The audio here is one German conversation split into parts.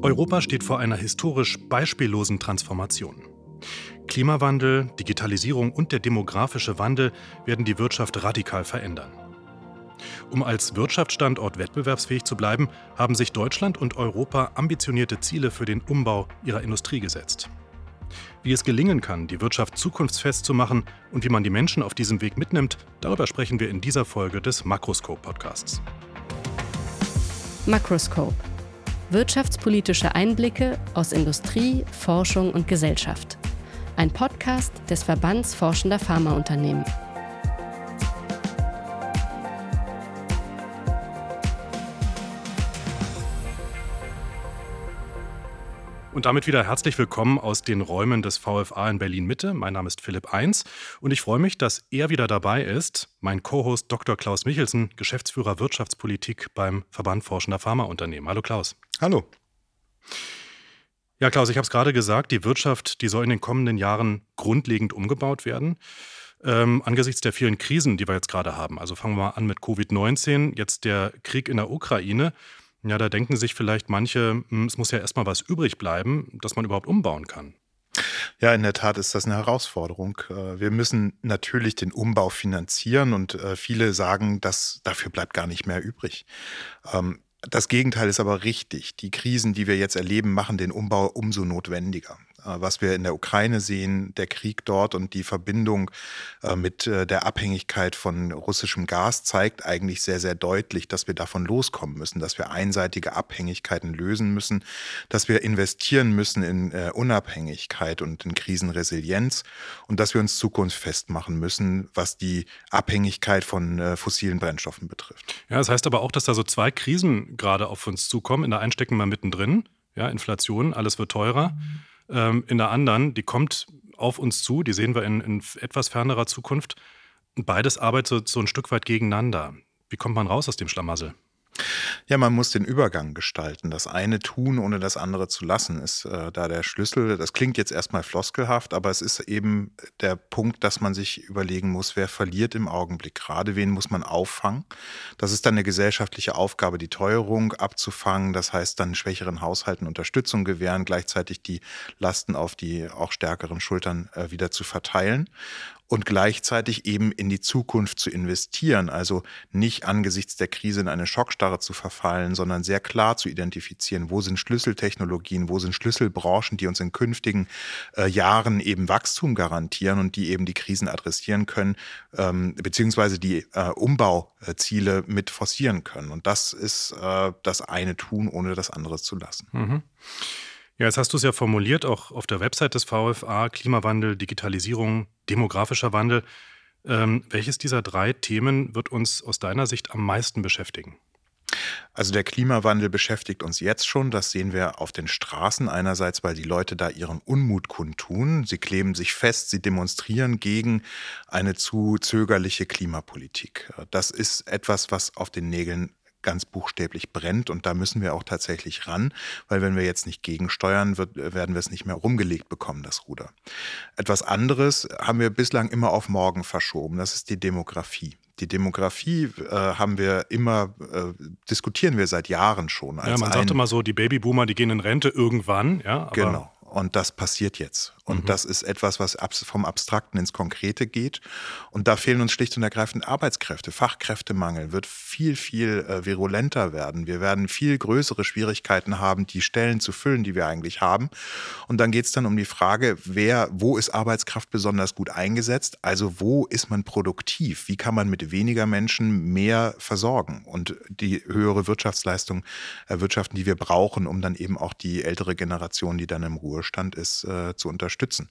Europa steht vor einer historisch beispiellosen Transformation. Klimawandel, Digitalisierung und der demografische Wandel werden die Wirtschaft radikal verändern. Um als Wirtschaftsstandort wettbewerbsfähig zu bleiben, haben sich Deutschland und Europa ambitionierte Ziele für den Umbau ihrer Industrie gesetzt. Wie es gelingen kann, die Wirtschaft zukunftsfest zu machen und wie man die Menschen auf diesem Weg mitnimmt, darüber sprechen wir in dieser Folge des Makroscope Podcasts. Wirtschaftspolitische Einblicke aus Industrie, Forschung und Gesellschaft. Ein Podcast des Verbands Forschender Pharmaunternehmen. Und damit wieder herzlich willkommen aus den Räumen des VFA in Berlin Mitte. Mein Name ist Philipp Eins und ich freue mich, dass er wieder dabei ist, mein Co-Host Dr. Klaus Michelsen, Geschäftsführer Wirtschaftspolitik beim Verband Forschender Pharmaunternehmen. Hallo Klaus. Hallo. Ja, Klaus, ich habe es gerade gesagt, die Wirtschaft, die soll in den kommenden Jahren grundlegend umgebaut werden. Ähm, angesichts der vielen Krisen, die wir jetzt gerade haben. Also fangen wir mal an mit Covid-19, jetzt der Krieg in der Ukraine. Ja, da denken sich vielleicht manche, hm, es muss ja erstmal was übrig bleiben, dass man überhaupt umbauen kann. Ja, in der Tat ist das eine Herausforderung. Äh, wir müssen natürlich den Umbau finanzieren und äh, viele sagen, dass dafür bleibt gar nicht mehr übrig. Ähm, das Gegenteil ist aber richtig. Die Krisen, die wir jetzt erleben, machen den Umbau umso notwendiger. Äh, was wir in der Ukraine sehen, der Krieg dort und die Verbindung äh, mit äh, der Abhängigkeit von russischem Gas zeigt eigentlich sehr, sehr deutlich, dass wir davon loskommen müssen, dass wir einseitige Abhängigkeiten lösen müssen, dass wir investieren müssen in Unabhängigkeit und in Krisenresilienz und dass wir uns zukunftsfest machen müssen, was die Abhängigkeit von fossilen Brennstoffen betrifft. Ja, das heißt aber auch, dass da so zwei Krisen gerade auf uns zukommen. In der einen stecken wir mittendrin, ja, Inflation, alles wird teurer. Ähm, in der anderen, die kommt auf uns zu, die sehen wir in, in etwas fernerer Zukunft. Beides arbeitet so ein Stück weit gegeneinander. Wie kommt man raus aus dem Schlamassel? Ja, man muss den Übergang gestalten. Das eine tun, ohne das andere zu lassen, ist äh, da der Schlüssel. Das klingt jetzt erstmal floskelhaft, aber es ist eben der Punkt, dass man sich überlegen muss, wer verliert im Augenblick gerade, wen muss man auffangen. Das ist dann eine gesellschaftliche Aufgabe, die Teuerung abzufangen. Das heißt dann schwächeren Haushalten Unterstützung gewähren, gleichzeitig die Lasten auf die auch stärkeren Schultern äh, wieder zu verteilen und gleichzeitig eben in die Zukunft zu investieren. Also nicht angesichts der Krise in eine Schockstarre zu verfallen, sondern sehr klar zu identifizieren, wo sind Schlüsseltechnologien, wo sind Schlüsselbranchen, die uns in künftigen äh, Jahren eben Wachstum garantieren und die eben die Krisen adressieren können, ähm, beziehungsweise die äh, Umbauziele mit forcieren können. Und das ist äh, das eine tun, ohne das andere zu lassen. Mhm. Ja, jetzt hast du es ja formuliert, auch auf der Website des VFA, Klimawandel, Digitalisierung, demografischer Wandel. Ähm, welches dieser drei Themen wird uns aus deiner Sicht am meisten beschäftigen? Also der Klimawandel beschäftigt uns jetzt schon. Das sehen wir auf den Straßen. Einerseits, weil die Leute da ihren Unmut kundtun. Sie kleben sich fest, sie demonstrieren gegen eine zu zögerliche Klimapolitik. Das ist etwas, was auf den Nägeln ganz buchstäblich brennt. Und da müssen wir auch tatsächlich ran, weil wenn wir jetzt nicht gegensteuern, wird, werden wir es nicht mehr rumgelegt bekommen, das Ruder. Etwas anderes haben wir bislang immer auf morgen verschoben. Das ist die Demografie. Die Demografie äh, haben wir immer, äh, diskutieren wir seit Jahren schon. ja, man sagt immer so, die Babyboomer, die gehen in Rente irgendwann. Ja, genau. Und das passiert jetzt. Und mhm. das ist etwas, was vom Abstrakten ins Konkrete geht. Und da fehlen uns schlicht und ergreifend Arbeitskräfte. Fachkräftemangel wird viel, viel äh, virulenter werden. Wir werden viel größere Schwierigkeiten haben, die Stellen zu füllen, die wir eigentlich haben. Und dann geht es dann um die Frage, wer, wo ist Arbeitskraft besonders gut eingesetzt? Also wo ist man produktiv? Wie kann man mit weniger Menschen mehr versorgen und die höhere Wirtschaftsleistung erwirtschaften, die wir brauchen, um dann eben auch die ältere Generation, die dann im Ruhestand ist, äh, zu unterstützen? Unterstützen.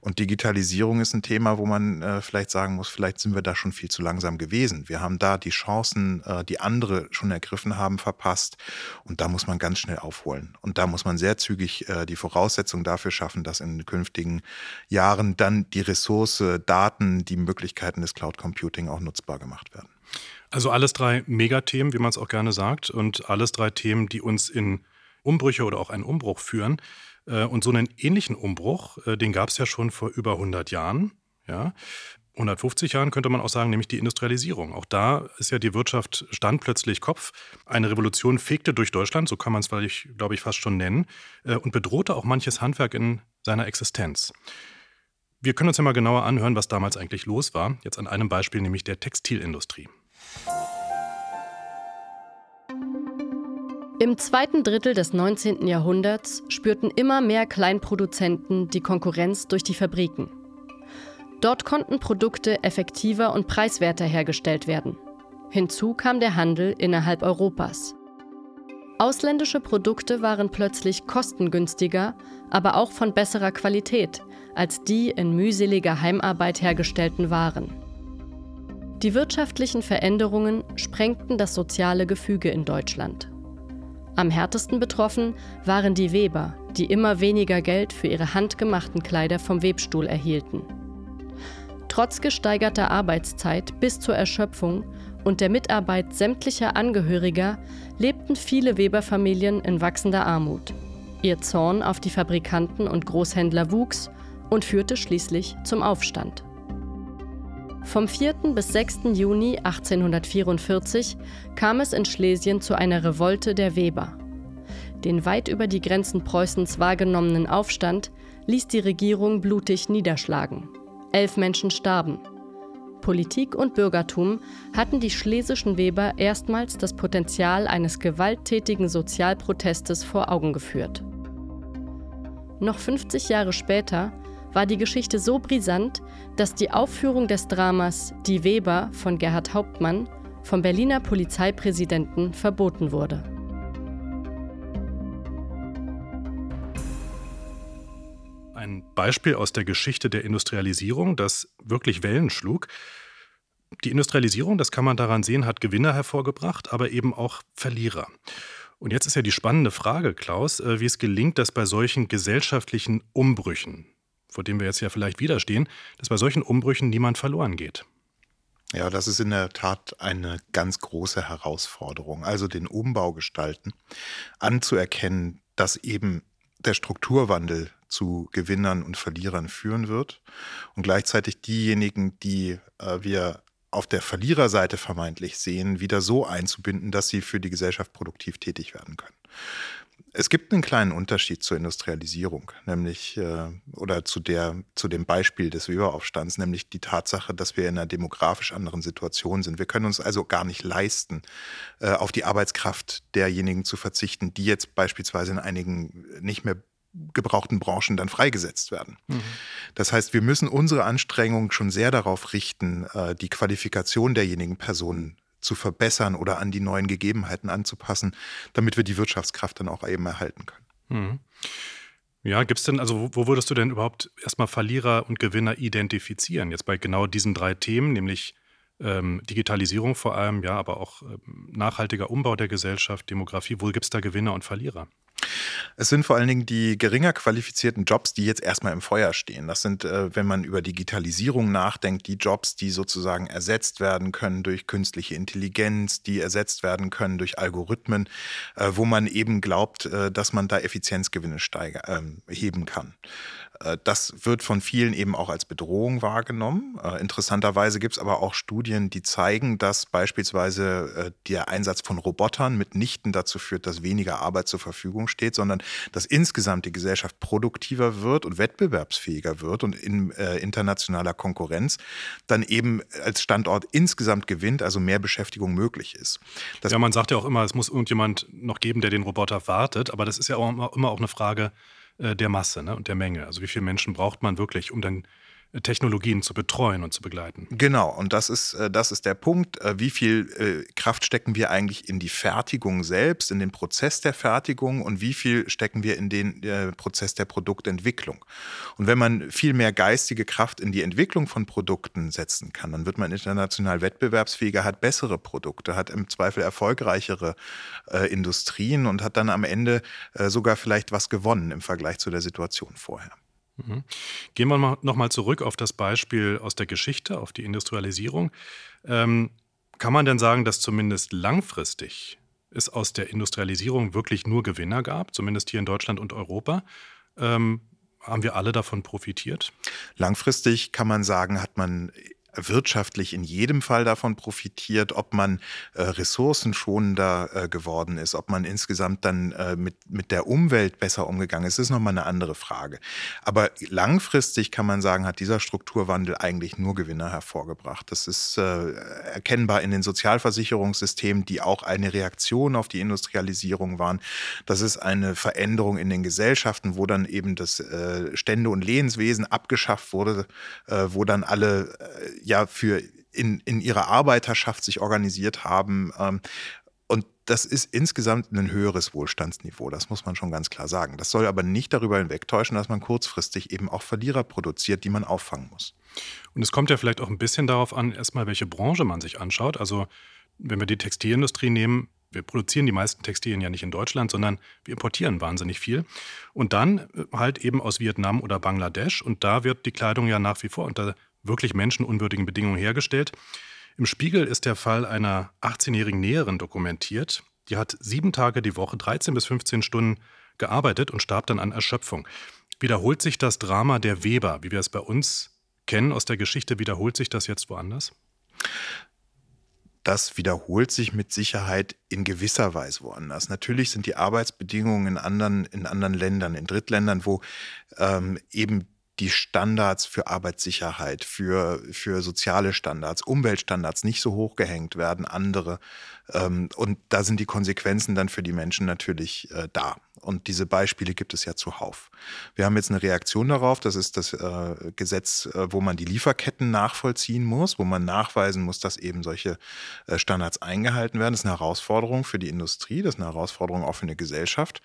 Und Digitalisierung ist ein Thema, wo man äh, vielleicht sagen muss, vielleicht sind wir da schon viel zu langsam gewesen. Wir haben da die Chancen, äh, die andere schon ergriffen haben, verpasst. Und da muss man ganz schnell aufholen. Und da muss man sehr zügig äh, die Voraussetzungen dafür schaffen, dass in künftigen Jahren dann die Ressource, Daten, die Möglichkeiten des Cloud Computing auch nutzbar gemacht werden. Also alles drei Megathemen, wie man es auch gerne sagt, und alles drei Themen, die uns in Umbrüche oder auch einen Umbruch führen. Äh, und so einen ähnlichen Umbruch, äh, den gab es ja schon vor über 100 Jahren. Ja. 150 Jahren könnte man auch sagen, nämlich die Industrialisierung. Auch da ist ja die Wirtschaft stand plötzlich Kopf. Eine Revolution fegte durch Deutschland, so kann man es, glaube ich, fast schon nennen, äh, und bedrohte auch manches Handwerk in seiner Existenz. Wir können uns ja mal genauer anhören, was damals eigentlich los war. Jetzt an einem Beispiel, nämlich der Textilindustrie. Im zweiten Drittel des 19. Jahrhunderts spürten immer mehr Kleinproduzenten die Konkurrenz durch die Fabriken. Dort konnten Produkte effektiver und preiswerter hergestellt werden. Hinzu kam der Handel innerhalb Europas. Ausländische Produkte waren plötzlich kostengünstiger, aber auch von besserer Qualität als die in mühseliger Heimarbeit hergestellten Waren. Die wirtschaftlichen Veränderungen sprengten das soziale Gefüge in Deutschland. Am härtesten betroffen waren die Weber, die immer weniger Geld für ihre handgemachten Kleider vom Webstuhl erhielten. Trotz gesteigerter Arbeitszeit bis zur Erschöpfung und der Mitarbeit sämtlicher Angehöriger lebten viele Weberfamilien in wachsender Armut. Ihr Zorn auf die Fabrikanten und Großhändler wuchs und führte schließlich zum Aufstand. Vom 4. bis 6. Juni 1844 kam es in Schlesien zu einer Revolte der Weber. Den weit über die Grenzen Preußens wahrgenommenen Aufstand ließ die Regierung blutig niederschlagen. Elf Menschen starben, Politik und Bürgertum hatten die schlesischen Weber erstmals das Potenzial eines gewalttätigen Sozialprotestes vor Augen geführt. Noch 50 Jahre später war die Geschichte so brisant, dass die Aufführung des Dramas Die Weber von Gerhard Hauptmann vom Berliner Polizeipräsidenten verboten wurde. ein Beispiel aus der Geschichte der Industrialisierung, das wirklich Wellen schlug. Die Industrialisierung, das kann man daran sehen, hat Gewinner hervorgebracht, aber eben auch Verlierer. Und jetzt ist ja die spannende Frage, Klaus, äh, wie es gelingt, dass bei solchen gesellschaftlichen Umbrüchen, vor denen wir jetzt ja vielleicht widerstehen, dass bei solchen Umbrüchen niemand verloren geht. Ja, das ist in der Tat eine ganz große Herausforderung. Also den Umbau gestalten, anzuerkennen, dass eben der Strukturwandel zu Gewinnern und Verlierern führen wird und gleichzeitig diejenigen, die äh, wir auf der Verliererseite vermeintlich sehen, wieder so einzubinden, dass sie für die Gesellschaft produktiv tätig werden können. Es gibt einen kleinen Unterschied zur Industrialisierung, nämlich äh, oder zu der zu dem Beispiel des Weberaufstands, nämlich die Tatsache, dass wir in einer demografisch anderen Situation sind. Wir können uns also gar nicht leisten, äh, auf die Arbeitskraft derjenigen zu verzichten, die jetzt beispielsweise in einigen nicht mehr gebrauchten Branchen dann freigesetzt werden. Mhm. Das heißt, wir müssen unsere Anstrengungen schon sehr darauf richten, äh, die Qualifikation derjenigen Personen zu verbessern oder an die neuen Gegebenheiten anzupassen, damit wir die Wirtschaftskraft dann auch eben erhalten können. Mhm. Ja, gibt es denn, also wo würdest du denn überhaupt erstmal Verlierer und Gewinner identifizieren? Jetzt bei genau diesen drei Themen, nämlich ähm, Digitalisierung vor allem, ja, aber auch ähm, nachhaltiger Umbau der Gesellschaft, Demografie. Wo gibt es da Gewinner und Verlierer? Es sind vor allen Dingen die geringer qualifizierten Jobs, die jetzt erstmal im Feuer stehen. Das sind, äh, wenn man über Digitalisierung nachdenkt, die Jobs, die sozusagen ersetzt werden können durch künstliche Intelligenz, die ersetzt werden können durch Algorithmen, äh, wo man eben glaubt, äh, dass man da Effizienzgewinne steiger, ähm, heben kann. Äh, das wird von vielen eben auch als Bedrohung wahrgenommen. Äh, interessanterweise gibt es aber auch Studien, die zeigen, dass beispielsweise äh, der Einsatz von Robotern mitnichten dazu führt, dass weniger Arbeit zur Verfügung steht, sondern dass insgesamt die Gesellschaft produktiver wird und wettbewerbsfähiger wird und in internationaler Konkurrenz dann eben als Standort insgesamt gewinnt, also mehr Beschäftigung möglich ist. Das ja, man sagt ja auch immer, es muss irgendjemand noch geben, der den Roboter wartet, aber das ist ja auch immer auch eine Frage, der Masse ne, und der Menge. Also wie viele Menschen braucht man wirklich, um dann Technologien zu betreuen und zu begleiten. Genau, und das ist, äh, das ist der Punkt. Äh, wie viel äh, Kraft stecken wir eigentlich in die Fertigung selbst, in den Prozess der Fertigung und wie viel stecken wir in den Prozess der Produktentwicklung? Und wenn man viel mehr geistige Kraft in die Entwicklung von Produkten setzen kann, dann wird man international wettbewerbsfähiger, hat bessere Produkte, hat im Zweifel erfolgreichere Industrien und hat dann am Ende sogar vielleicht was gewonnen im Vergleich zu der Situation vorher. Mhm. Gehen wir nochmal zurück auf das Beispiel aus der Geschichte, auf die Industrialisierung. Ähm, kann man denn sagen, dass zumindest langfristig es aus der Industrialisierung wirklich nur Gewinner gab, zumindest hier in Deutschland und Europa? Ähm, haben wir alle davon profitiert? Langfristig kann man sagen, hat man wirtschaftlich in jedem Fall davon profitiert, ob man äh, ressourcenschonender äh, geworden ist, ob man insgesamt dann äh, mit, mit der Umwelt besser umgegangen ist, ist nochmal eine andere Frage. Aber langfristig kann man sagen, hat dieser Strukturwandel eigentlich nur Gewinner hervorgebracht. Das ist äh, erkennbar in den Sozialversicherungssystemen, die auch eine Reaktion auf die Industrialisierung waren. Das ist eine Veränderung in den Gesellschaften, wo dann eben das äh, Stände- und Lehenswesen abgeschafft wurde, äh, wo dann alle ja für in, in ihrer Arbeiterschaft sich organisiert haben. Ähm, und das ist insgesamt ein höheres Wohlstandsniveau, das muss man schon ganz klar sagen. Das soll aber nicht darüber hinwegtäuschen, dass man kurzfristig eben auch Verlierer produziert, die man auffangen muss. Und es kommt ja vielleicht auch ein bisschen darauf an, erstmal, welche Branche man sich anschaut. Also, wenn wir die Textilindustrie nehmen, wir produzieren die meisten Textilien ja nicht in Deutschland, sondern wir importieren wahnsinnig viel. Und dann äh, halt eben aus Vietnam oder Bangladesch. Und da wird die Kleidung ja nach wie vor unter wirklich menschenunwürdigen Bedingungen hergestellt. Im Spiegel ist der Fall einer 18-jährigen Näherin dokumentiert. Die hat sieben Tage die Woche, 13 bis 15 Stunden gearbeitet und starb dann an Erschöpfung. Wiederholt sich das Drama der Weber, wie wir es bei uns kennen aus der Geschichte, wiederholt sich das jetzt woanders? das wiederholt sich mit Sicherheit in gewisser Weise woanders. Natürlich sind die Arbeitsbedingungen in anderen, in anderen Ländern, in Drittländern, wo ähm, eben die Standards für Arbeitssicherheit, für, für soziale Standards, Umweltstandards nicht so hoch gehängt werden, andere. Ähm, und da sind die Konsequenzen dann für die Menschen natürlich äh, da. Und diese Beispiele gibt es ja zuhauf. Wir haben jetzt eine Reaktion darauf. Das ist das äh, Gesetz, äh, wo man die Lieferketten nachvollziehen muss, wo man nachweisen muss, dass eben solche äh, Standards eingehalten werden. Das ist eine Herausforderung für die Industrie, das ist eine Herausforderung auch für eine Gesellschaft.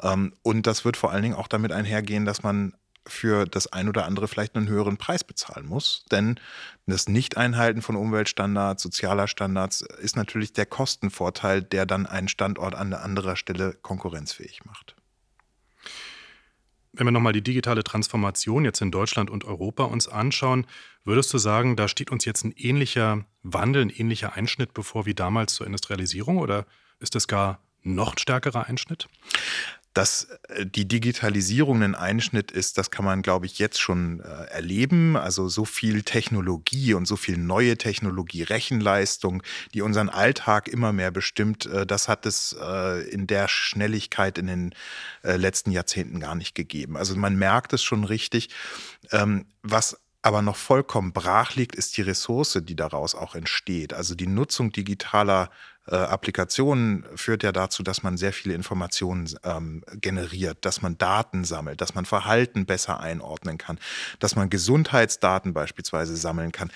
Ähm, und das wird vor allen Dingen auch damit einhergehen, dass man für das ein oder andere vielleicht einen höheren Preis bezahlen muss. Denn das Nicht-Einhalten von Umweltstandards, sozialer Standards ist natürlich der Kostenvorteil, der dann einen Standort an anderer Stelle konkurrenzfähig macht. Wenn wir nochmal die digitale Transformation jetzt in Deutschland und Europa uns anschauen, würdest du sagen, da steht uns jetzt ein ähnlicher Wandel, ein ähnlicher Einschnitt bevor wie damals zur Industrialisierung oder ist es gar noch stärkerer Einschnitt? Dass äh, die Digitalisierung ein Einschnitt ist, das kann man, glaube ich, jetzt schon äh, erleben. Also so viel Technologie und so viel neue Technologie, Rechenleistung, die unseren Alltag immer mehr bestimmt, äh, das hat es äh, in der Schnelligkeit in den äh, letzten Jahrzehnten gar nicht gegeben. Also man merkt es schon richtig. Ähm, was aber noch vollkommen brach liegt, ist die Ressource, die daraus auch entsteht. Also die Nutzung digitaler äh, Applikationen führt ja dazu, dass man sehr viele Informationen ähm, generiert, dass man Daten sammelt, dass man Verhalten besser einordnen kann, dass man Gesundheitsdaten beispielsweise sammeln kann.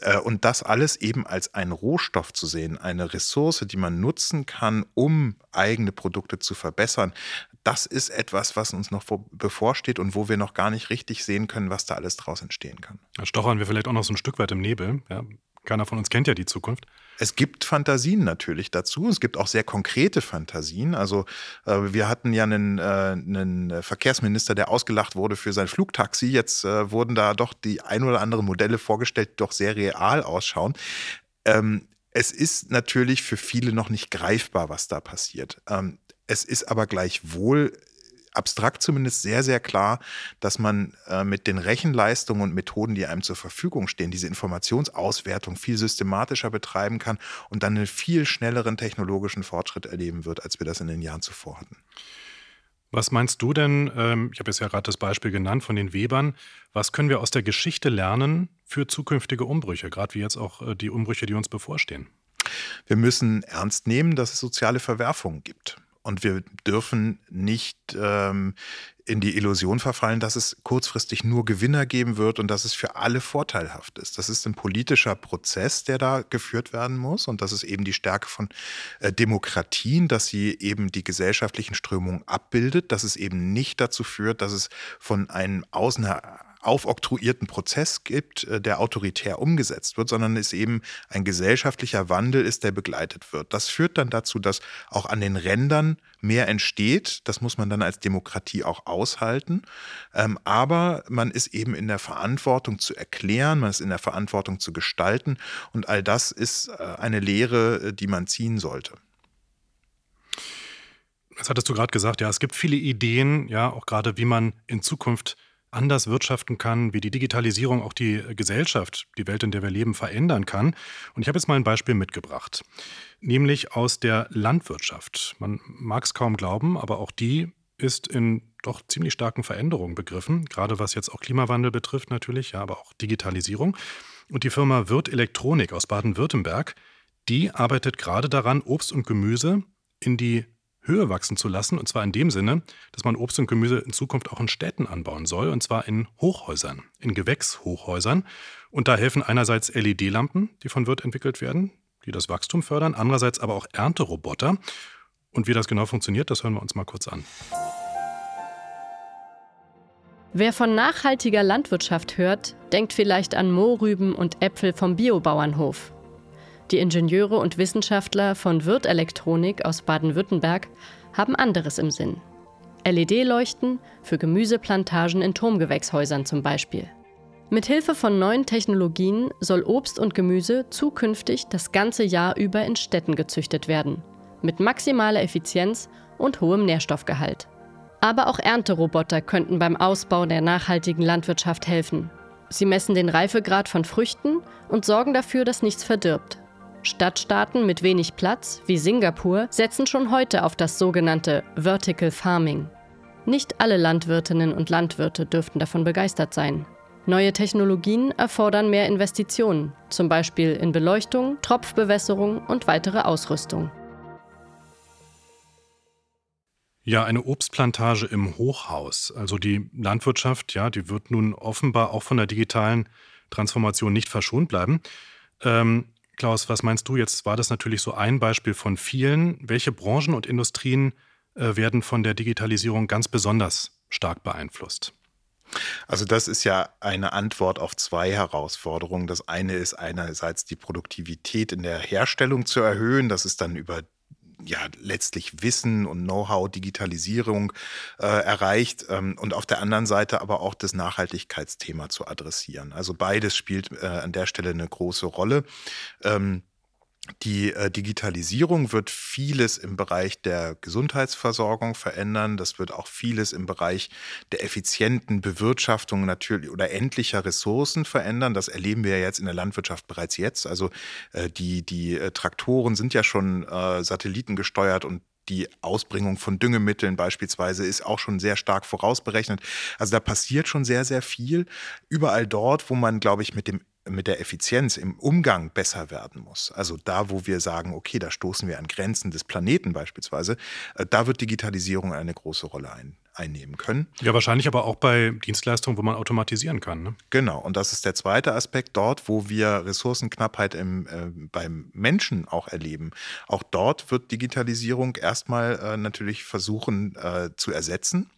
Äh, und das alles eben als einen Rohstoff zu sehen, eine Ressource, die man nutzen kann, um eigene Produkte zu verbessern, das ist etwas, was uns noch bevorsteht und wo wir noch gar nicht richtig sehen können, was da alles draus entstehen kann. Da stochern wir vielleicht auch noch so ein Stück weit im Nebel. Ja, keiner von uns kennt ja die Zukunft. Es gibt Fantasien natürlich dazu. Es gibt auch sehr konkrete Fantasien. Also äh, wir hatten ja einen, äh, einen, Verkehrsminister, der ausgelacht wurde für sein Flugtaxi. Jetzt äh, wurden da doch die ein oder andere Modelle vorgestellt, die doch sehr real ausschauen. Ähm, es ist natürlich für viele noch nicht greifbar, was da passiert. Ähm, es ist aber gleichwohl abstrakt zumindest sehr, sehr klar, dass man äh, mit den Rechenleistungen und Methoden, die einem zur Verfügung stehen, diese Informationsauswertung viel systematischer betreiben kann und dann einen viel schnelleren technologischen Fortschritt erleben wird, als wir das in den Jahren zuvor hatten. Was meinst du denn, ähm, ich habe jetzt ja gerade das Beispiel genannt von den Webern, was können wir aus der Geschichte lernen für zukünftige Umbrüche, gerade wie jetzt auch äh, die Umbrüche, die uns bevorstehen? Wir müssen ernst nehmen, dass es soziale Verwerfungen gibt. Und wir dürfen nicht ähm, in die Illusion verfallen, dass es kurzfristig nur Gewinner geben wird und dass es für alle vorteilhaft ist. Das ist ein politischer Prozess, der da geführt werden muss. Und das ist eben die Stärke von äh, Demokratien, dass sie eben die gesellschaftlichen Strömungen abbildet, dass es eben nicht dazu führt, dass es von einem Außen aufoktroyierten Prozess gibt, äh, der autoritär umgesetzt wird, sondern es eben ein gesellschaftlicher Wandel ist, der begleitet wird. Das führt dann dazu, dass auch an den Rändern mehr entsteht. Das muss man dann als Demokratie auch aushalten. Ähm, aber man ist eben in der Verantwortung zu erklären, man ist in der Verantwortung zu gestalten. Und all das ist äh, eine Lehre, äh, die man ziehen sollte. Das hattest du gerade gesagt, ja, es gibt viele Ideen, ja, auch gerade wie man in Zukunft anders wirtschaften kann, wie die Digitalisierung auch die Gesellschaft, die Welt, in der wir leben, verändern kann. Und ich habe jetzt mal ein Beispiel mitgebracht, nämlich aus der Landwirtschaft. Man mag es kaum glauben, aber auch die ist in doch ziemlich starken Veränderungen begriffen, gerade was jetzt auch Klimawandel betrifft natürlich, ja, aber auch Digitalisierung. Und die Firma Wirt Elektronik aus Baden-Württemberg, die arbeitet gerade daran, Obst und Gemüse in die Höhe wachsen zu lassen. Und zwar in dem Sinne, dass man Obst und Gemüse in Zukunft auch in Städten anbauen soll. Und zwar in Hochhäusern, in Gewächshochhäusern. Und da helfen einerseits LED-Lampen, die von Wirt entwickelt werden, die das Wachstum fördern. Andererseits aber auch Ernteroboter. Und wie das genau funktioniert, das hören wir uns mal kurz an. Wer von nachhaltiger Landwirtschaft hört, denkt vielleicht an Mohrrüben und Äpfel vom Biobauernhof. Die Ingenieure und Wissenschaftler von Wirth Elektronik aus Baden-Württemberg haben anderes im Sinn. LED-Leuchten für Gemüseplantagen in Turmgewächshäusern zum Beispiel. Mit Hilfe von neuen Technologien soll Obst und Gemüse zukünftig das ganze Jahr über in Städten gezüchtet werden, mit maximaler Effizienz und hohem Nährstoffgehalt. Aber auch Ernteroboter könnten beim Ausbau der nachhaltigen Landwirtschaft helfen. Sie messen den Reifegrad von Früchten und sorgen dafür, dass nichts verdirbt. Stadtstaaten mit wenig Platz, wie Singapur, setzen schon heute auf das sogenannte Vertical Farming. Nicht alle Landwirtinnen und Landwirte dürften davon begeistert sein. Neue Technologien erfordern mehr Investitionen, zum Beispiel in Beleuchtung, Tropfbewässerung und weitere Ausrüstung. Ja, eine Obstplantage im Hochhaus. Also die Landwirtschaft, ja, die wird nun offenbar auch von der digitalen Transformation nicht verschont bleiben. Ähm, Klaus, was meinst du jetzt? War das natürlich so ein Beispiel von vielen. Welche Branchen und Industrien äh, werden von der Digitalisierung ganz besonders stark beeinflusst? Also das ist ja eine Antwort auf zwei Herausforderungen. Das eine ist einerseits die Produktivität in der Herstellung zu erhöhen. Das ist dann über ja letztlich Wissen und Know-how, Digitalisierung äh, erreicht ähm, und auf der anderen Seite aber auch das Nachhaltigkeitsthema zu adressieren. Also beides spielt äh, an der Stelle eine große Rolle. Ähm, die äh, Digitalisierung wird vieles im Bereich der Gesundheitsversorgung verändern. Das wird auch vieles im Bereich der effizienten Bewirtschaftung natürlich oder endlicher Ressourcen verändern. Das erleben wir ja jetzt in der Landwirtschaft bereits jetzt. Also äh, die, die äh, Traktoren sind ja schon äh, satellitengesteuert und die Ausbringung von Düngemitteln beispielsweise ist auch schon sehr stark vorausberechnet. Also da passiert schon sehr, sehr viel. Überall dort, wo man, glaube ich, mit dem mit der Effizienz im Umgang besser werden muss. Also da, wo wir sagen, okay, da stoßen wir an Grenzen des Planeten beispielsweise, äh, da wird Digitalisierung eine große Rolle ein, einnehmen können. Ja, wahrscheinlich aber auch bei Dienstleistungen, wo man automatisieren kann. Ne? Genau, und das ist der zweite Aspekt dort, wo wir Ressourcenknappheit im, äh, beim Menschen auch erleben. Auch dort wird Digitalisierung erstmal äh, natürlich versuchen äh, zu ersetzen.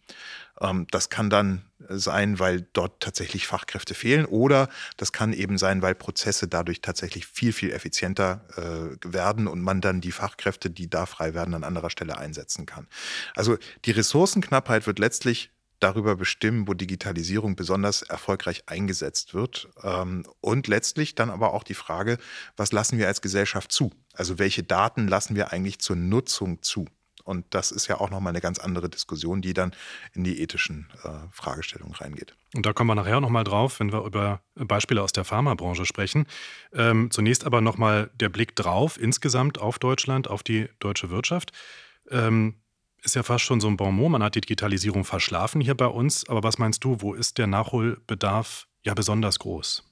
Ähm, das kann dann sein, weil dort tatsächlich Fachkräfte fehlen oder das kann eben sein, weil Prozesse dadurch tatsächlich viel, viel effizienter äh, werden und man dann die Fachkräfte, die da frei werden, an anderer Stelle einsetzen kann. Also die Ressourcenknappheit wird letztlich darüber bestimmen, wo Digitalisierung besonders erfolgreich eingesetzt wird. Ähm, und letztlich dann aber auch die Frage, was lassen wir als Gesellschaft zu? Also welche Daten lassen wir eigentlich zur Nutzung zu? Und das ist ja auch nochmal eine ganz andere Diskussion, die dann in die ethischen äh, Fragestellungen reingeht. Und da kommen wir nachher nochmal drauf, wenn wir über Beispiele aus der Pharmabranche sprechen. Ähm, zunächst aber nochmal der Blick drauf, insgesamt auf Deutschland, auf die deutsche Wirtschaft. Ähm, ist ja fast schon so ein Bonmot, man hat die Digitalisierung verschlafen hier bei uns. Aber was meinst du, wo ist der Nachholbedarf ja besonders groß?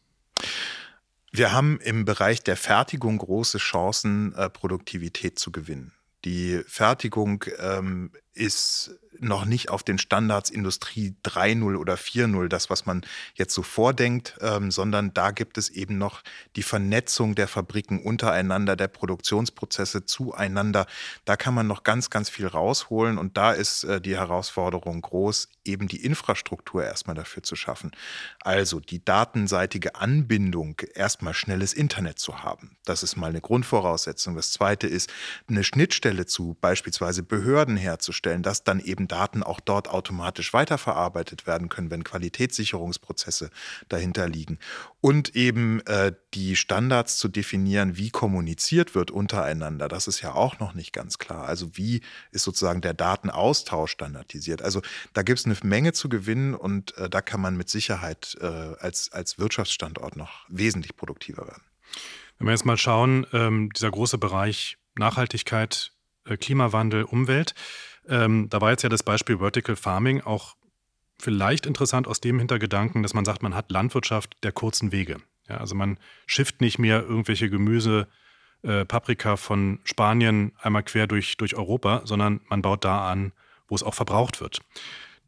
Wir haben im Bereich der Fertigung große Chancen, äh, Produktivität zu gewinnen. Die Fertigung ähm, ist noch nicht auf den Standards Industrie 3.0 oder 4.0, das, was man jetzt so vordenkt, ähm, sondern da gibt es eben noch die Vernetzung der Fabriken untereinander, der Produktionsprozesse zueinander. Da kann man noch ganz, ganz viel rausholen und da ist äh, die Herausforderung groß, eben die Infrastruktur erstmal dafür zu schaffen. Also die datenseitige Anbindung, erstmal schnelles Internet zu haben. Das ist mal eine Grundvoraussetzung. Das zweite ist, eine Schnittstelle zu beispielsweise Behörden herzustellen, dass dann eben Daten auch dort automatisch weiterverarbeitet werden können, wenn Qualitätssicherungsprozesse dahinter liegen. Und eben äh, die Standards zu definieren, wie kommuniziert wird untereinander, das ist ja auch noch nicht ganz klar. Also wie ist sozusagen der Datenaustausch standardisiert? Also da gibt es eine Menge zu gewinnen und äh, da kann man mit Sicherheit äh, als, als Wirtschaftsstandort noch wesentlich produktiver werden. Wenn wir jetzt mal schauen, ähm, dieser große Bereich Nachhaltigkeit, äh, Klimawandel, Umwelt, ähm, da war jetzt ja das Beispiel Vertical Farming auch vielleicht interessant aus dem Hintergedanken, dass man sagt, man hat Landwirtschaft der kurzen Wege. Ja, also man schifft nicht mehr irgendwelche Gemüse, äh, Paprika von Spanien einmal quer durch, durch Europa, sondern man baut da an, wo es auch verbraucht wird.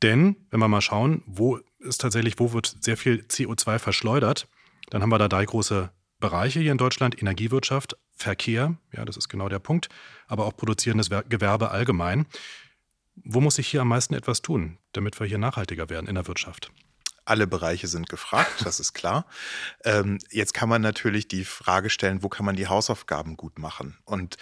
Denn, wenn wir mal schauen, wo ist tatsächlich, wo wird sehr viel CO2 verschleudert, dann haben wir da drei große Bereiche hier in Deutschland: Energiewirtschaft, Verkehr, ja, das ist genau der Punkt, aber auch produzierendes Gewerbe allgemein. Wo muss sich hier am meisten etwas tun, damit wir hier nachhaltiger werden in der Wirtschaft? Alle Bereiche sind gefragt, das ist klar. Ähm, jetzt kann man natürlich die Frage stellen, wo kann man die Hausaufgaben gut machen? Und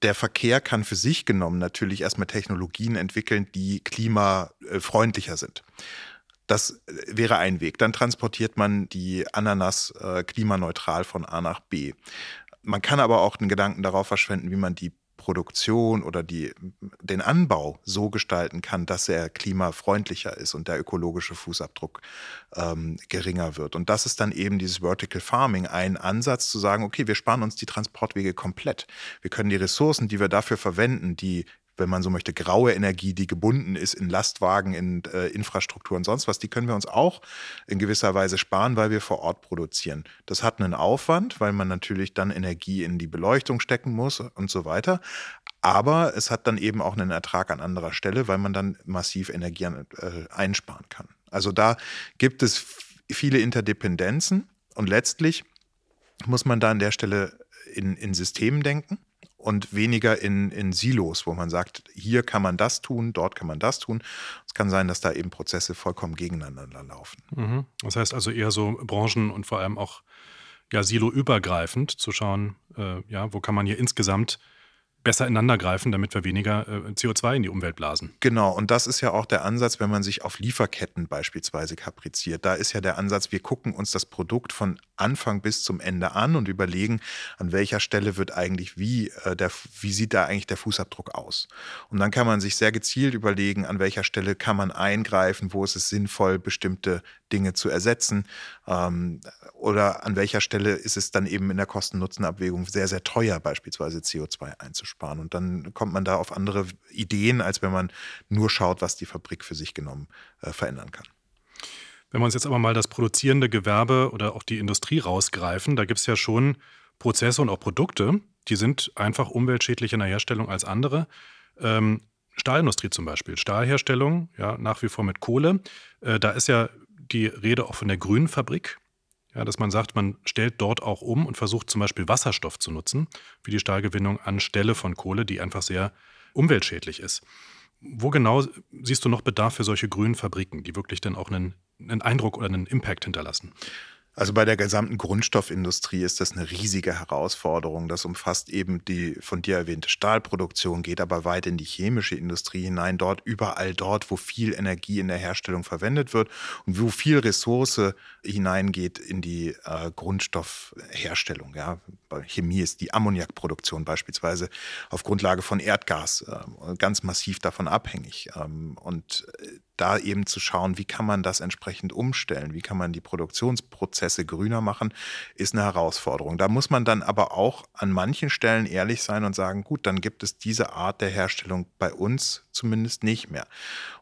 der Verkehr kann für sich genommen natürlich erstmal Technologien entwickeln, die klimafreundlicher sind. Das wäre ein Weg. Dann transportiert man die Ananas äh, klimaneutral von A nach B. Man kann aber auch den Gedanken darauf verschwenden, wie man die Produktion oder die, den Anbau so gestalten kann, dass er klimafreundlicher ist und der ökologische Fußabdruck ähm, geringer wird. Und das ist dann eben dieses Vertical Farming, ein Ansatz zu sagen, okay, wir sparen uns die Transportwege komplett. Wir können die Ressourcen, die wir dafür verwenden, die wenn man so möchte, graue Energie, die gebunden ist in Lastwagen, in äh, Infrastruktur und sonst was, die können wir uns auch in gewisser Weise sparen, weil wir vor Ort produzieren. Das hat einen Aufwand, weil man natürlich dann Energie in die Beleuchtung stecken muss und so weiter. Aber es hat dann eben auch einen Ertrag an anderer Stelle, weil man dann massiv Energie äh, einsparen kann. Also da gibt es viele Interdependenzen und letztlich muss man da an der Stelle in, in Systemen denken und weniger in, in Silos, wo man sagt, hier kann man das tun, dort kann man das tun. Es kann sein, dass da eben Prozesse vollkommen gegeneinander laufen. Mhm. Das heißt also eher so Branchen und vor allem auch ja, siloübergreifend zu schauen, äh, ja, wo kann man hier insgesamt besser ineinander greifen, damit wir weniger äh, CO2 in die Umwelt blasen. Genau, und das ist ja auch der Ansatz, wenn man sich auf Lieferketten beispielsweise kapriziert. Da ist ja der Ansatz, wir gucken uns das Produkt von Anfang bis zum Ende an und überlegen, an welcher Stelle wird eigentlich wie, äh, der, wie sieht da eigentlich der Fußabdruck aus. Und dann kann man sich sehr gezielt überlegen, an welcher Stelle kann man eingreifen, wo ist es sinnvoll, bestimmte Dinge zu ersetzen ähm, oder an welcher Stelle ist es dann eben in der Kosten-Nutzen-Abwägung sehr, sehr teuer, beispielsweise CO2 einzusparen. Und dann kommt man da auf andere Ideen, als wenn man nur schaut, was die Fabrik für sich genommen äh, verändern kann. Wenn wir uns jetzt aber mal das produzierende Gewerbe oder auch die Industrie rausgreifen, da gibt es ja schon Prozesse und auch Produkte, die sind einfach umweltschädlicher in der Herstellung als andere. Ähm, Stahlindustrie zum Beispiel, Stahlherstellung, ja, nach wie vor mit Kohle. Äh, da ist ja die Rede auch von der grünen Fabrik. Ja, dass man sagt, man stellt dort auch um und versucht zum Beispiel Wasserstoff zu nutzen für die Stahlgewinnung anstelle von Kohle, die einfach sehr umweltschädlich ist. Wo genau siehst du noch Bedarf für solche grünen Fabriken, die wirklich dann auch einen, einen Eindruck oder einen Impact hinterlassen? Also bei der gesamten Grundstoffindustrie ist das eine riesige Herausforderung. Das umfasst eben die von dir erwähnte Stahlproduktion, geht aber weit in die chemische Industrie hinein, dort überall dort, wo viel Energie in der Herstellung verwendet wird und wo viel Ressource hineingeht in die äh, Grundstoffherstellung. Ja. Bei Chemie ist die Ammoniakproduktion beispielsweise auf Grundlage von Erdgas äh, ganz massiv davon abhängig. Ähm, und äh, da eben zu schauen, wie kann man das entsprechend umstellen, wie kann man die Produktionsprozesse grüner machen, ist eine Herausforderung. Da muss man dann aber auch an manchen Stellen ehrlich sein und sagen, gut, dann gibt es diese Art der Herstellung bei uns zumindest nicht mehr.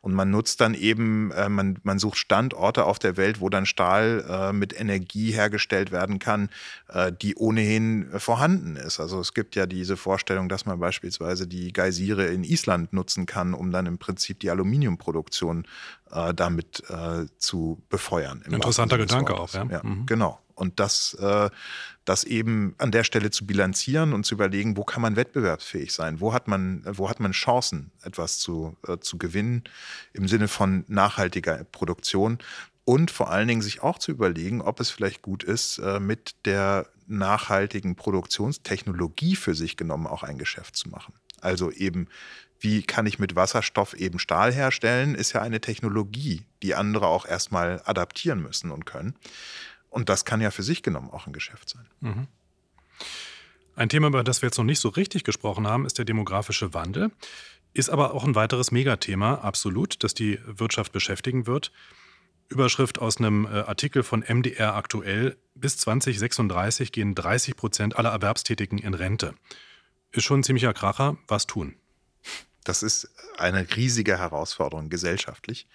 Und man nutzt dann eben, äh, man, man sucht Standorte auf der Welt, wo dann Stahl äh, mit Energie hergestellt werden kann, äh, die ohnehin vorhanden ist. Also es gibt ja diese Vorstellung, dass man beispielsweise die Geysire in Island nutzen kann, um dann im Prinzip die Aluminiumproduktion äh, damit äh, zu befeuern. Interessanter Gedanke auch, ja. ja mhm. Genau. Und das, äh, das eben an der Stelle zu bilanzieren und zu überlegen, wo kann man wettbewerbsfähig sein? Wo hat man, wo hat man Chancen, etwas zu, äh, zu gewinnen im Sinne von nachhaltiger Produktion? Und vor allen Dingen sich auch zu überlegen, ob es vielleicht gut ist, äh, mit der nachhaltigen Produktionstechnologie für sich genommen auch ein Geschäft zu machen. Also eben wie kann ich mit Wasserstoff eben Stahl herstellen, ist ja eine Technologie, die andere auch erstmal adaptieren müssen und können. Und das kann ja für sich genommen auch ein Geschäft sein. Mhm. Ein Thema, über das wir jetzt noch nicht so richtig gesprochen haben, ist der demografische Wandel. Ist aber auch ein weiteres Megathema, absolut, das die Wirtschaft beschäftigen wird. Überschrift aus einem äh, Artikel von MDR aktuell. Bis 2036 gehen 30 Prozent aller Erwerbstätigen in Rente. Ist schon ein ziemlicher Kracher. Was tun? Das ist eine riesige Herausforderung gesellschaftlich,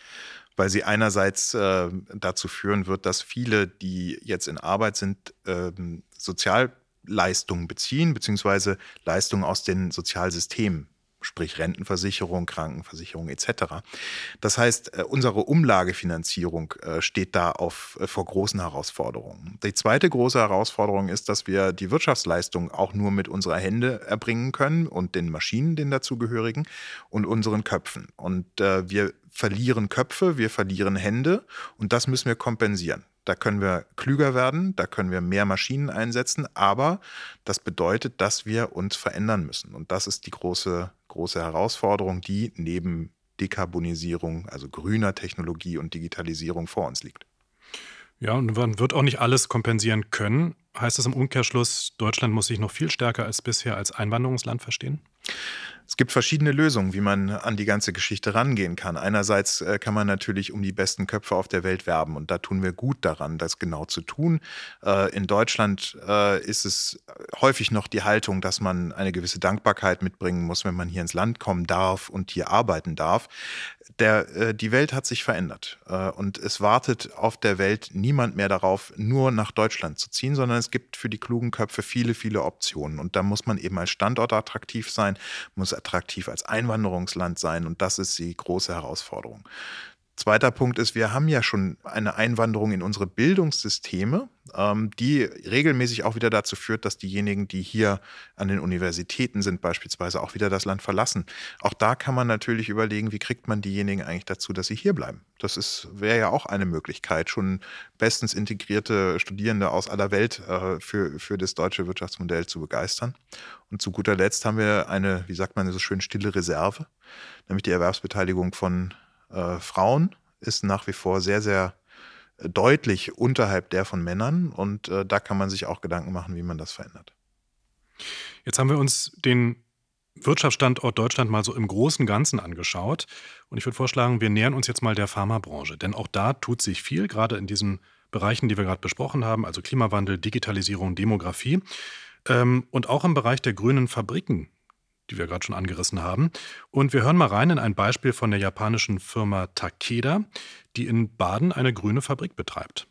weil sie einerseits äh, dazu führen wird, dass viele, die jetzt in Arbeit sind, äh, Sozialleistungen beziehen, beziehungsweise Leistungen aus den Sozialsystemen sprich Rentenversicherung, Krankenversicherung etc. Das heißt, äh, unsere Umlagefinanzierung äh, steht da auf, äh, vor großen Herausforderungen. Die zweite große Herausforderung ist, dass wir die Wirtschaftsleistung auch nur mit unserer Hände erbringen können und den Maschinen, den dazugehörigen und unseren Köpfen. Und wir verlieren Köpfe, wir verlieren Hände und das müssen wir kompensieren. Da können wir klüger werden, da können wir mehr Maschinen einsetzen, aber das bedeutet, dass wir uns verändern müssen. Und das ist die große, große Herausforderung, die neben Dekarbonisierung, also grüner Technologie und Digitalisierung vor uns liegt. Ja, und man wird auch nicht alles kompensieren können. Heißt das im Umkehrschluss, Deutschland muss sich noch viel stärker als bisher als Einwanderungsland verstehen? Es gibt verschiedene Lösungen, wie man an die ganze Geschichte rangehen kann. Einerseits äh, kann man natürlich um die besten Köpfe auf der Welt werben und da tun wir gut daran, das genau zu tun. Äh, in Deutschland äh, ist es häufig noch die Haltung, dass man eine gewisse Dankbarkeit mitbringen muss, wenn man hier ins Land kommen darf und hier arbeiten darf. Der, die Welt hat sich verändert und es wartet auf der Welt niemand mehr darauf, nur nach Deutschland zu ziehen, sondern es gibt für die klugen Köpfe viele, viele Optionen und da muss man eben als Standort attraktiv sein, muss attraktiv als Einwanderungsland sein und das ist die große Herausforderung. Zweiter Punkt ist, wir haben ja schon eine Einwanderung in unsere Bildungssysteme, ähm, die regelmäßig auch wieder dazu führt, dass diejenigen, die hier an den Universitäten sind, beispielsweise auch wieder das Land verlassen. Auch da kann man natürlich überlegen, wie kriegt man diejenigen eigentlich dazu, dass sie hier bleiben. Das wäre ja auch eine Möglichkeit, schon bestens integrierte Studierende aus aller Welt äh, für, für das deutsche Wirtschaftsmodell zu begeistern. Und zu guter Letzt haben wir eine, wie sagt man so schön, stille Reserve, nämlich die Erwerbsbeteiligung von äh, Frauen ist nach wie vor sehr, sehr deutlich unterhalb der von Männern und äh, da kann man sich auch Gedanken machen, wie man das verändert. Jetzt haben wir uns den Wirtschaftsstandort Deutschland mal so im großen Ganzen angeschaut und ich würde vorschlagen, wir nähern uns jetzt mal der Pharmabranche, denn auch da tut sich viel, gerade in diesen Bereichen, die wir gerade besprochen haben, also Klimawandel, Digitalisierung, Demografie ähm, und auch im Bereich der grünen Fabriken die wir gerade schon angerissen haben. Und wir hören mal rein in ein Beispiel von der japanischen Firma Takeda, die in Baden eine grüne Fabrik betreibt.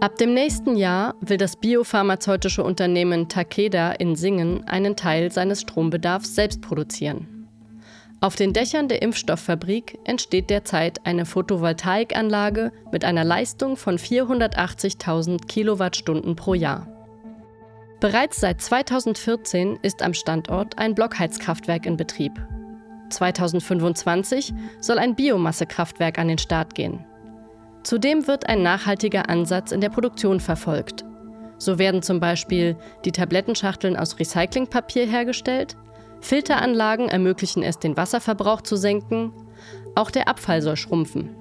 Ab dem nächsten Jahr will das biopharmazeutische Unternehmen Takeda in Singen einen Teil seines Strombedarfs selbst produzieren. Auf den Dächern der Impfstofffabrik entsteht derzeit eine Photovoltaikanlage mit einer Leistung von 480.000 Kilowattstunden pro Jahr. Bereits seit 2014 ist am Standort ein Blockheizkraftwerk in Betrieb. 2025 soll ein Biomassekraftwerk an den Start gehen. Zudem wird ein nachhaltiger Ansatz in der Produktion verfolgt. So werden zum Beispiel die Tablettenschachteln aus Recyclingpapier hergestellt, Filteranlagen ermöglichen es, den Wasserverbrauch zu senken. Auch der Abfall soll schrumpfen.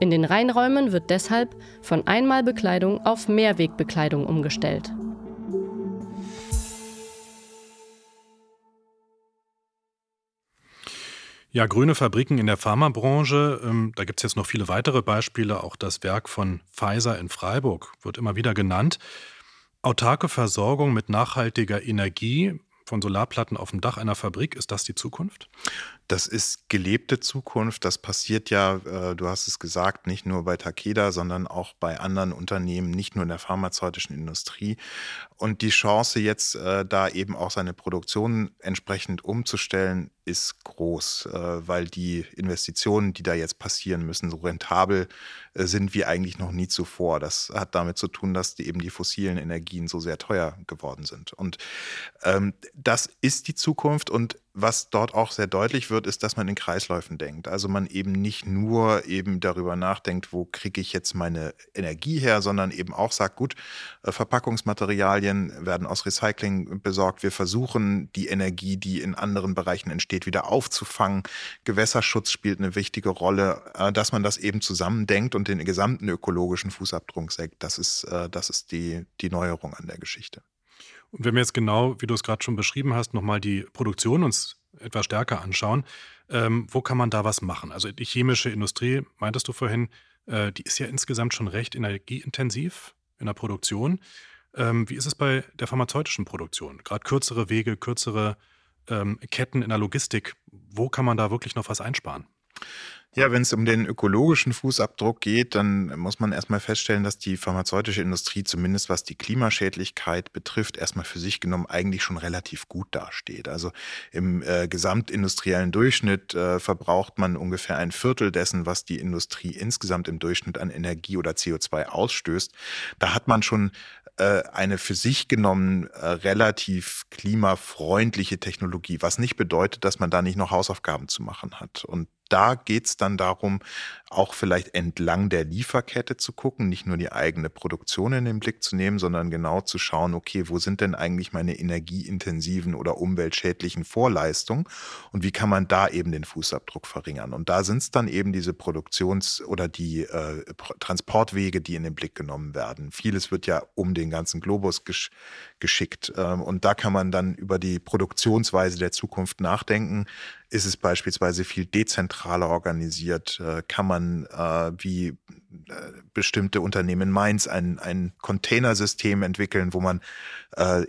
In den Reinräumen wird deshalb von Einmalbekleidung auf Mehrwegbekleidung umgestellt. Ja, grüne Fabriken in der Pharmabranche, ähm, da gibt es jetzt noch viele weitere Beispiele. Auch das Werk von Pfizer in Freiburg wird immer wieder genannt. Autarke Versorgung mit nachhaltiger Energie von Solarplatten auf dem Dach einer Fabrik, ist das die Zukunft? Das ist gelebte Zukunft. Das passiert ja, äh, du hast es gesagt, nicht nur bei Takeda, sondern auch bei anderen Unternehmen, nicht nur in der pharmazeutischen Industrie. Und die Chance jetzt, äh, da eben auch seine Produktion entsprechend umzustellen, ist groß, äh, weil die Investitionen, die da jetzt passieren müssen, so rentabel äh, sind wie eigentlich noch nie zuvor. Das hat damit zu tun, dass die eben die fossilen Energien so sehr teuer geworden sind. Und ähm, das ist die Zukunft und was dort auch sehr deutlich wird, ist, dass man in Kreisläufen denkt. Also man eben nicht nur eben darüber nachdenkt, wo kriege ich jetzt meine Energie her, sondern eben auch sagt, gut, äh, Verpackungsmaterialien werden aus Recycling besorgt. Wir versuchen die Energie, die in anderen Bereichen entsteht, wieder aufzufangen. Gewässerschutz spielt eine wichtige Rolle, äh, dass man das eben zusammendenkt und den gesamten ökologischen Fußabdruck senkt. Das ist, äh, das ist die, die Neuerung an der Geschichte. Und wenn wir jetzt genau, wie du es gerade schon beschrieben hast, nochmal die Produktion uns etwas stärker anschauen, ähm, wo kann man da was machen? Also die chemische Industrie, meintest du vorhin, äh, die ist ja insgesamt schon recht energieintensiv in der Produktion. Ähm, wie ist es bei der pharmazeutischen Produktion? Gerade kürzere Wege, kürzere ähm, Ketten in der Logistik, wo kann man da wirklich noch was einsparen? Ja, wenn es um den ökologischen Fußabdruck geht, dann muss man erstmal feststellen, dass die pharmazeutische Industrie, zumindest was die Klimaschädlichkeit betrifft, erstmal für sich genommen eigentlich schon relativ gut dasteht. Also im äh, gesamtindustriellen Durchschnitt äh, verbraucht man ungefähr ein Viertel dessen, was die Industrie insgesamt im Durchschnitt an Energie oder CO2 ausstößt. Da hat man schon äh, eine für sich genommen äh, relativ klimafreundliche Technologie, was nicht bedeutet, dass man da nicht noch Hausaufgaben zu machen hat. Und da geht es dann darum, auch vielleicht entlang der Lieferkette zu gucken, nicht nur die eigene Produktion in den Blick zu nehmen, sondern genau zu schauen, okay, wo sind denn eigentlich meine energieintensiven oder umweltschädlichen Vorleistungen und wie kann man da eben den Fußabdruck verringern. Und da sind es dann eben diese Produktions- oder die äh, Transportwege, die in den Blick genommen werden. Vieles wird ja um den ganzen Globus gesch geschickt. Ähm, und da kann man dann über die Produktionsweise der Zukunft nachdenken. Ist es beispielsweise viel dezentraler organisiert? Äh, kann man äh, wie äh, bestimmte Unternehmen in Mainz ein, ein Containersystem entwickeln, wo man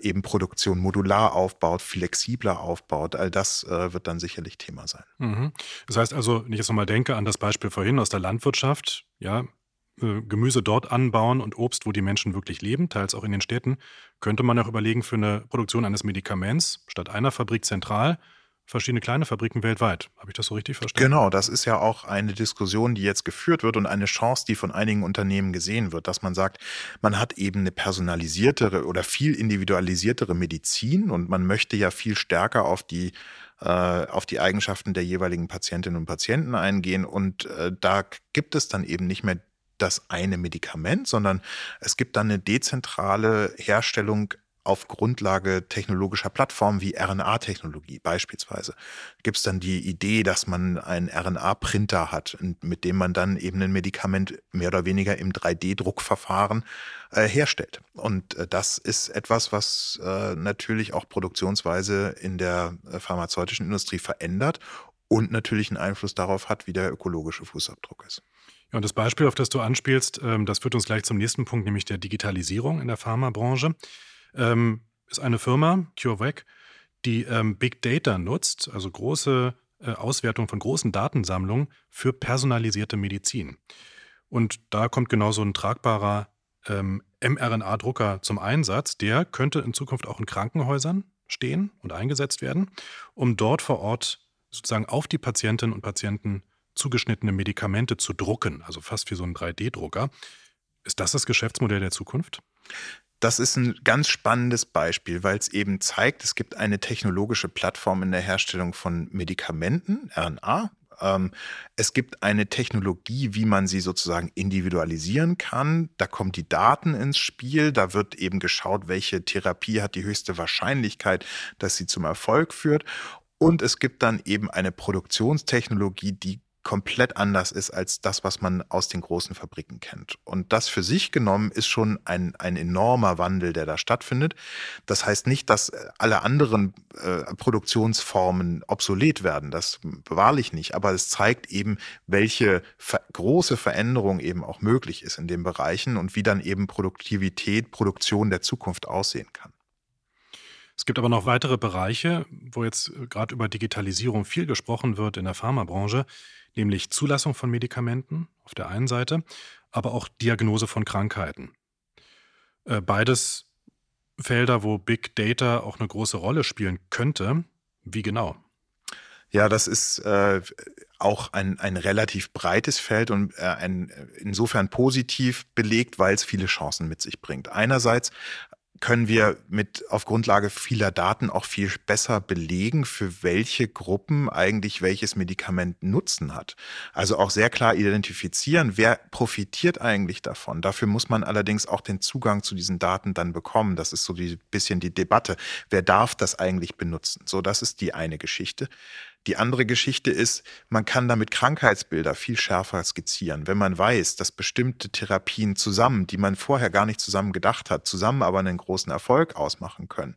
eben Produktion modular aufbaut, flexibler aufbaut? All das wird dann sicherlich Thema sein. Mhm. Das heißt also, wenn ich jetzt nochmal denke an das Beispiel vorhin aus der Landwirtschaft, ja, äh, Gemüse dort anbauen und Obst, wo die Menschen wirklich leben, teils auch in den Städten, könnte man auch überlegen für eine Produktion eines Medikaments statt einer Fabrik zentral verschiedene kleine Fabriken weltweit. Habe ich das so richtig verstanden? Genau, das ist ja auch eine Diskussion, die jetzt geführt wird und eine Chance, die von einigen Unternehmen gesehen wird, dass man sagt, man hat eben eine personalisiertere oder viel individualisiertere Medizin und man möchte ja viel stärker auf die äh, auf die Eigenschaften der jeweiligen Patientinnen und Patienten eingehen. Und äh, da gibt es dann eben nicht mehr das eine Medikament, sondern es gibt dann eine dezentrale Herstellung auf Grundlage technologischer Plattformen wie RNA-Technologie beispielsweise. Gibt es dann die Idee, dass man einen RNA-Printer hat, mit dem man dann eben ein Medikament mehr oder weniger im 3D-Druckverfahren äh, herstellt. Und äh, das ist etwas, was äh, natürlich auch Produktionsweise in der äh, pharmazeutischen Industrie verändert und natürlich einen Einfluss darauf hat, wie der ökologische Fußabdruck ist. Ja, und das Beispiel, auf das du anspielst, ähm, das führt uns gleich zum nächsten Punkt, nämlich der Digitalisierung in der Pharmabranche ähm, ist eine Firma, CureVac, die ähm, Big Data nutzt, also große äh, Auswertung von großen Datensammlungen für personalisierte Medizin. Und da kommt genau so ein tragbarer mRNA-Drucker zum Einsatz. Der könnte in Zukunft auch in Krankenhäusern stehen und eingesetzt werden, um dort vor Ort sozusagen auf die Patientinnen und Patienten zugeschnittene Medikamente zu drucken, also fast wie so ein 3D-Drucker. Ist das das Geschäftsmodell der Zukunft? Das ist ein ganz spannendes Beispiel, weil es eben zeigt, es gibt eine technologische Plattform in der Herstellung von Medikamenten, RNA. Ähm, es gibt eine Technologie, wie man sie sozusagen individualisieren kann. Da kommen die Daten ins Spiel. Da wird eben geschaut, welche Therapie hat die höchste Wahrscheinlichkeit, dass sie zum Erfolg führt. Und es gibt dann eben eine Produktionstechnologie, die komplett anders ist als das, was man aus den großen Fabriken kennt. Und das für sich genommen ist schon ein, ein enormer Wandel, der da stattfindet. Das heißt nicht, dass äh, alle anderen äh, Produktionsformen obsolet werden. Das wahrlich nicht. Aber es zeigt eben, welche ver große Veränderung eben auch möglich ist in den Bereichen und wie dann eben Produktivität, Produktion der Zukunft aussehen kann. Es gibt aber noch weitere Bereiche, wo jetzt äh, gerade über Digitalisierung viel gesprochen wird in der Pharmabranche nämlich Zulassung von Medikamenten auf der einen Seite, aber auch Diagnose von Krankheiten. Äh, beides Felder, wo Big Data auch eine große Rolle spielen könnte. Wie genau? Ja, das ist äh, auch ein, ein relativ breites Feld und äh, ein, insofern positiv belegt, weil es viele Chancen mit sich bringt. Einerseits können wir mit auf Grundlage vieler Daten auch viel besser belegen, für welche Gruppen eigentlich welches Medikament Nutzen hat. Also auch sehr klar identifizieren, wer profitiert eigentlich davon. Dafür muss man allerdings auch den Zugang zu diesen Daten dann bekommen. Das ist so ein bisschen die Debatte. Wer darf das eigentlich benutzen? So, das ist die eine Geschichte. Die andere Geschichte ist, man kann damit Krankheitsbilder viel schärfer skizzieren. Wenn man weiß, dass bestimmte Therapien zusammen, die man vorher gar nicht zusammen gedacht hat, zusammen aber einen großen Erfolg ausmachen können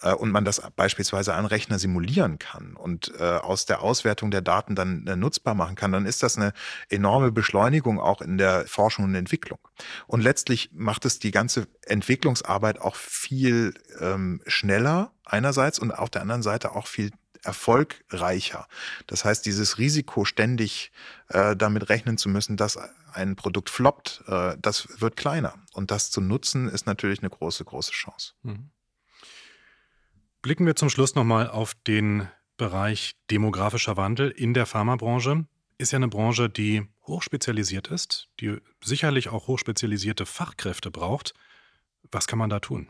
äh, und man das beispielsweise an Rechner simulieren kann und äh, aus der Auswertung der Daten dann äh, nutzbar machen kann, dann ist das eine enorme Beschleunigung auch in der Forschung und Entwicklung. Und letztlich macht es die ganze Entwicklungsarbeit auch viel ähm, schneller einerseits und auf der anderen Seite auch viel erfolgreicher. Das heißt, dieses Risiko, ständig äh, damit rechnen zu müssen, dass ein Produkt floppt, äh, das wird kleiner. Und das zu nutzen, ist natürlich eine große, große Chance. Mhm. Blicken wir zum Schluss nochmal auf den Bereich demografischer Wandel in der Pharmabranche. Ist ja eine Branche, die hochspezialisiert ist, die sicherlich auch hochspezialisierte Fachkräfte braucht. Was kann man da tun?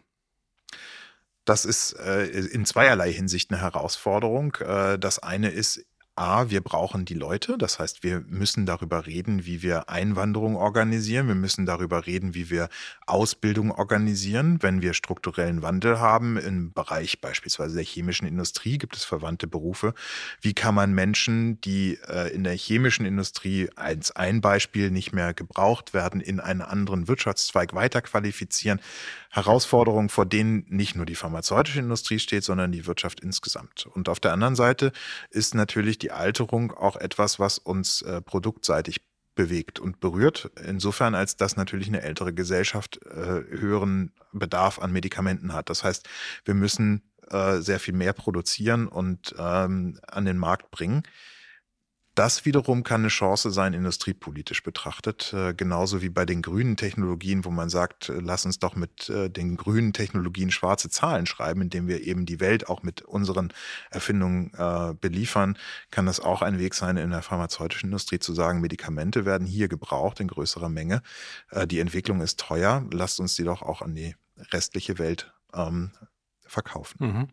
Das ist äh, in zweierlei Hinsicht eine Herausforderung. Äh, das eine ist A, wir brauchen die Leute. Das heißt, wir müssen darüber reden, wie wir Einwanderung organisieren. Wir müssen darüber reden, wie wir Ausbildung organisieren. Wenn wir strukturellen Wandel haben im Bereich beispielsweise der chemischen Industrie, gibt es verwandte Berufe. Wie kann man Menschen, die äh, in der chemischen Industrie als ein Beispiel nicht mehr gebraucht werden, in einen anderen Wirtschaftszweig weiterqualifizieren? Herausforderungen, vor denen nicht nur die pharmazeutische Industrie steht, sondern die Wirtschaft insgesamt. Und auf der anderen Seite ist natürlich die Alterung auch etwas, was uns äh, produktseitig bewegt und berührt. Insofern, als dass natürlich eine ältere Gesellschaft äh, höheren Bedarf an Medikamenten hat. Das heißt, wir müssen äh, sehr viel mehr produzieren und ähm, an den Markt bringen. Das wiederum kann eine Chance sein, industriepolitisch betrachtet, äh, genauso wie bei den grünen Technologien, wo man sagt, äh, lass uns doch mit äh, den grünen Technologien schwarze Zahlen schreiben, indem wir eben die Welt auch mit unseren Erfindungen beliefern, kann das auch ein Weg sein, in der pharmazeutischen Industrie zu sagen, Medikamente werden hier gebraucht in größerer Menge. die Entwicklung ist teuer, lasst uns die doch auch an die restliche Welt ähm, verkaufen. Mhm.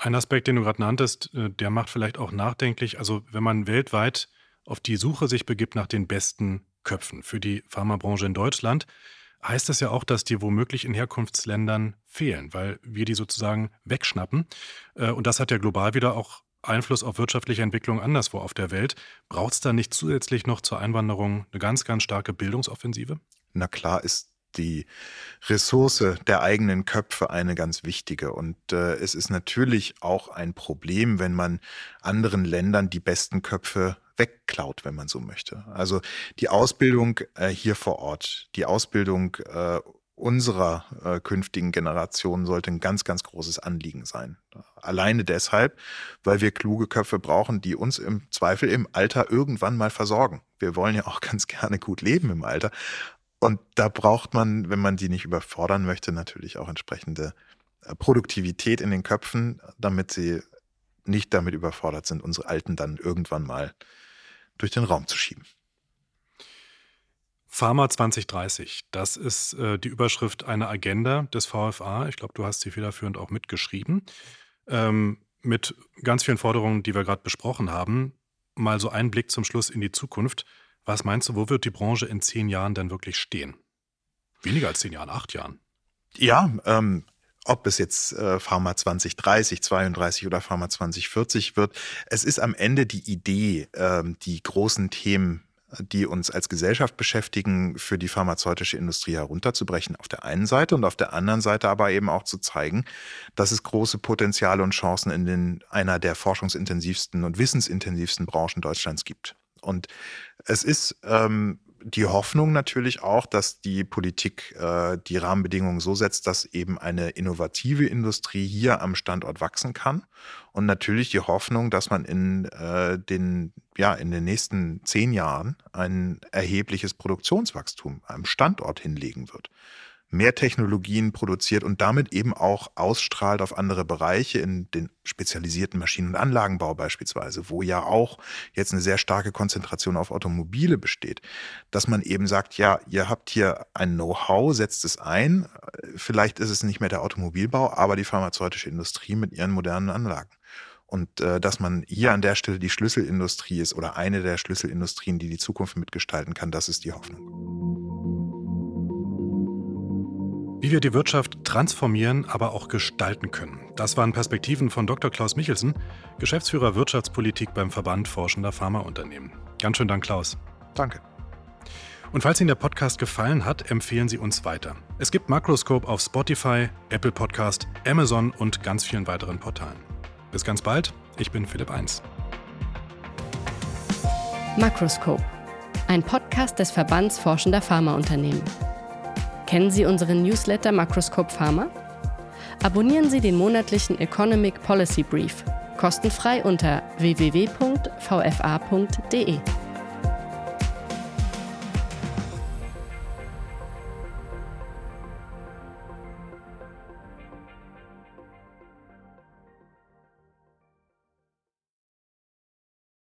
Ein Aspekt, den du gerade nanntest, äh, der macht vielleicht auch nachdenklich. Also wenn man weltweit auf die Suche sich begibt nach den besten Köpfen für die Pharmabranche in Deutschland, heißt das ja auch, dass die womöglich in Herkunftsländern fehlen, weil wir die sozusagen wegschnappen. Äh, und das hat ja global wieder auch Einfluss auf wirtschaftliche Entwicklung anderswo auf der Welt. Braucht es da nicht zusätzlich noch zur Einwanderung eine ganz, ganz starke Bildungsoffensive? Na klar ist die Ressource der eigenen Köpfe eine ganz wichtige. Und äh, es ist natürlich auch ein Problem, wenn man anderen Ländern die besten Köpfe wegklaut, wenn man so möchte. Also die Ausbildung äh, hier vor Ort, die Ausbildung äh, unserer äh, künftigen Generation sollte ein ganz, ganz großes Anliegen sein. Alleine deshalb, weil wir kluge Köpfe brauchen, die uns im Zweifel im Alter irgendwann mal versorgen. Wir wollen ja auch ganz gerne gut leben im Alter. Und da braucht man, wenn man die nicht überfordern möchte, natürlich auch entsprechende äh, Produktivität in den Köpfen, damit sie nicht damit überfordert sind, unsere Alten dann irgendwann mal durch den Raum zu schieben. Pharma 2030, das ist äh, die Überschrift einer Agenda des VFA. Ich glaube, du hast sie federführend auch mitgeschrieben. Ähm, mit ganz vielen Forderungen, die wir gerade besprochen haben. Mal so ein Blick zum Schluss in die Zukunft. Was meinst du, wo wird die Branche in zehn Jahren denn wirklich stehen? Weniger als zehn Jahren, acht Jahren. Ja, ähm, ob es jetzt äh, Pharma 2030, 32 oder Pharma 2040 wird. Es ist am Ende die Idee, ähm, die großen Themen, die uns als Gesellschaft beschäftigen, für die pharmazeutische Industrie herunterzubrechen auf der einen Seite und auf der anderen Seite aber eben auch zu zeigen, dass es große Potenziale und Chancen in den, einer der forschungsintensivsten und wissensintensivsten Branchen Deutschlands gibt. Und es ist ähm, die Hoffnung natürlich auch, dass die Politik äh, die Rahmenbedingungen so setzt, dass eben eine innovative Industrie hier am Standort wachsen kann. Und natürlich die Hoffnung, dass man in äh, den ja in den nächsten zehn Jahren ein erhebliches Produktionswachstum am Standort hinlegen wird. Mehr Technologien produziert und damit eben auch ausstrahlt auf andere Bereiche in den spezialisierten Maschinen- und Anlagenbau beispielsweise, wo ja auch jetzt eine sehr starke Konzentration auf Automobile besteht, dass man eben sagt, ja, ihr habt hier ein Know-how, setzt es ein, vielleicht ist es nicht mehr der Automobilbau, aber die pharmazeutische Industrie mit ihren modernen Anlagen. Und äh, dass man hier an der Stelle die Schlüsselindustrie ist oder eine der Schlüsselindustrien, die die Zukunft mitgestalten kann, das ist die Hoffnung. Wie wir die Wirtschaft transformieren, aber auch gestalten können. Das waren Perspektiven von Dr. Klaus Michelsen, Geschäftsführer Wirtschaftspolitik beim Verband Forschender Pharmaunternehmen. Ganz schön Dank, Klaus. Danke. Und falls Ihnen der Podcast gefallen hat, empfehlen Sie uns weiter. Es gibt Makroscope auf Spotify, Apple Podcast, Amazon und ganz vielen weiteren Portalen. Bis ganz bald, ich bin Philipp Eins. Makroscope, ein Podcast des Verbands Forschender Pharmaunternehmen. Kennen Sie unseren Newsletter Makroscope Pharma? Abonnieren Sie den monatlichen Economic Policy Brief kostenfrei unter www.vfa.de.